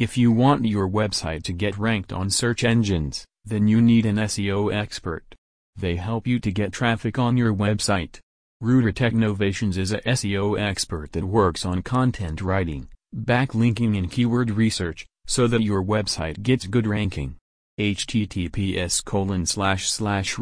If you want your website to get ranked on search engines, then you need an SEO expert. They help you to get traffic on your website. Rudhrah Technovations is a SEO expert that works on content writing, backlinking and keyword research, so that your website gets good ranking. https colon slash slash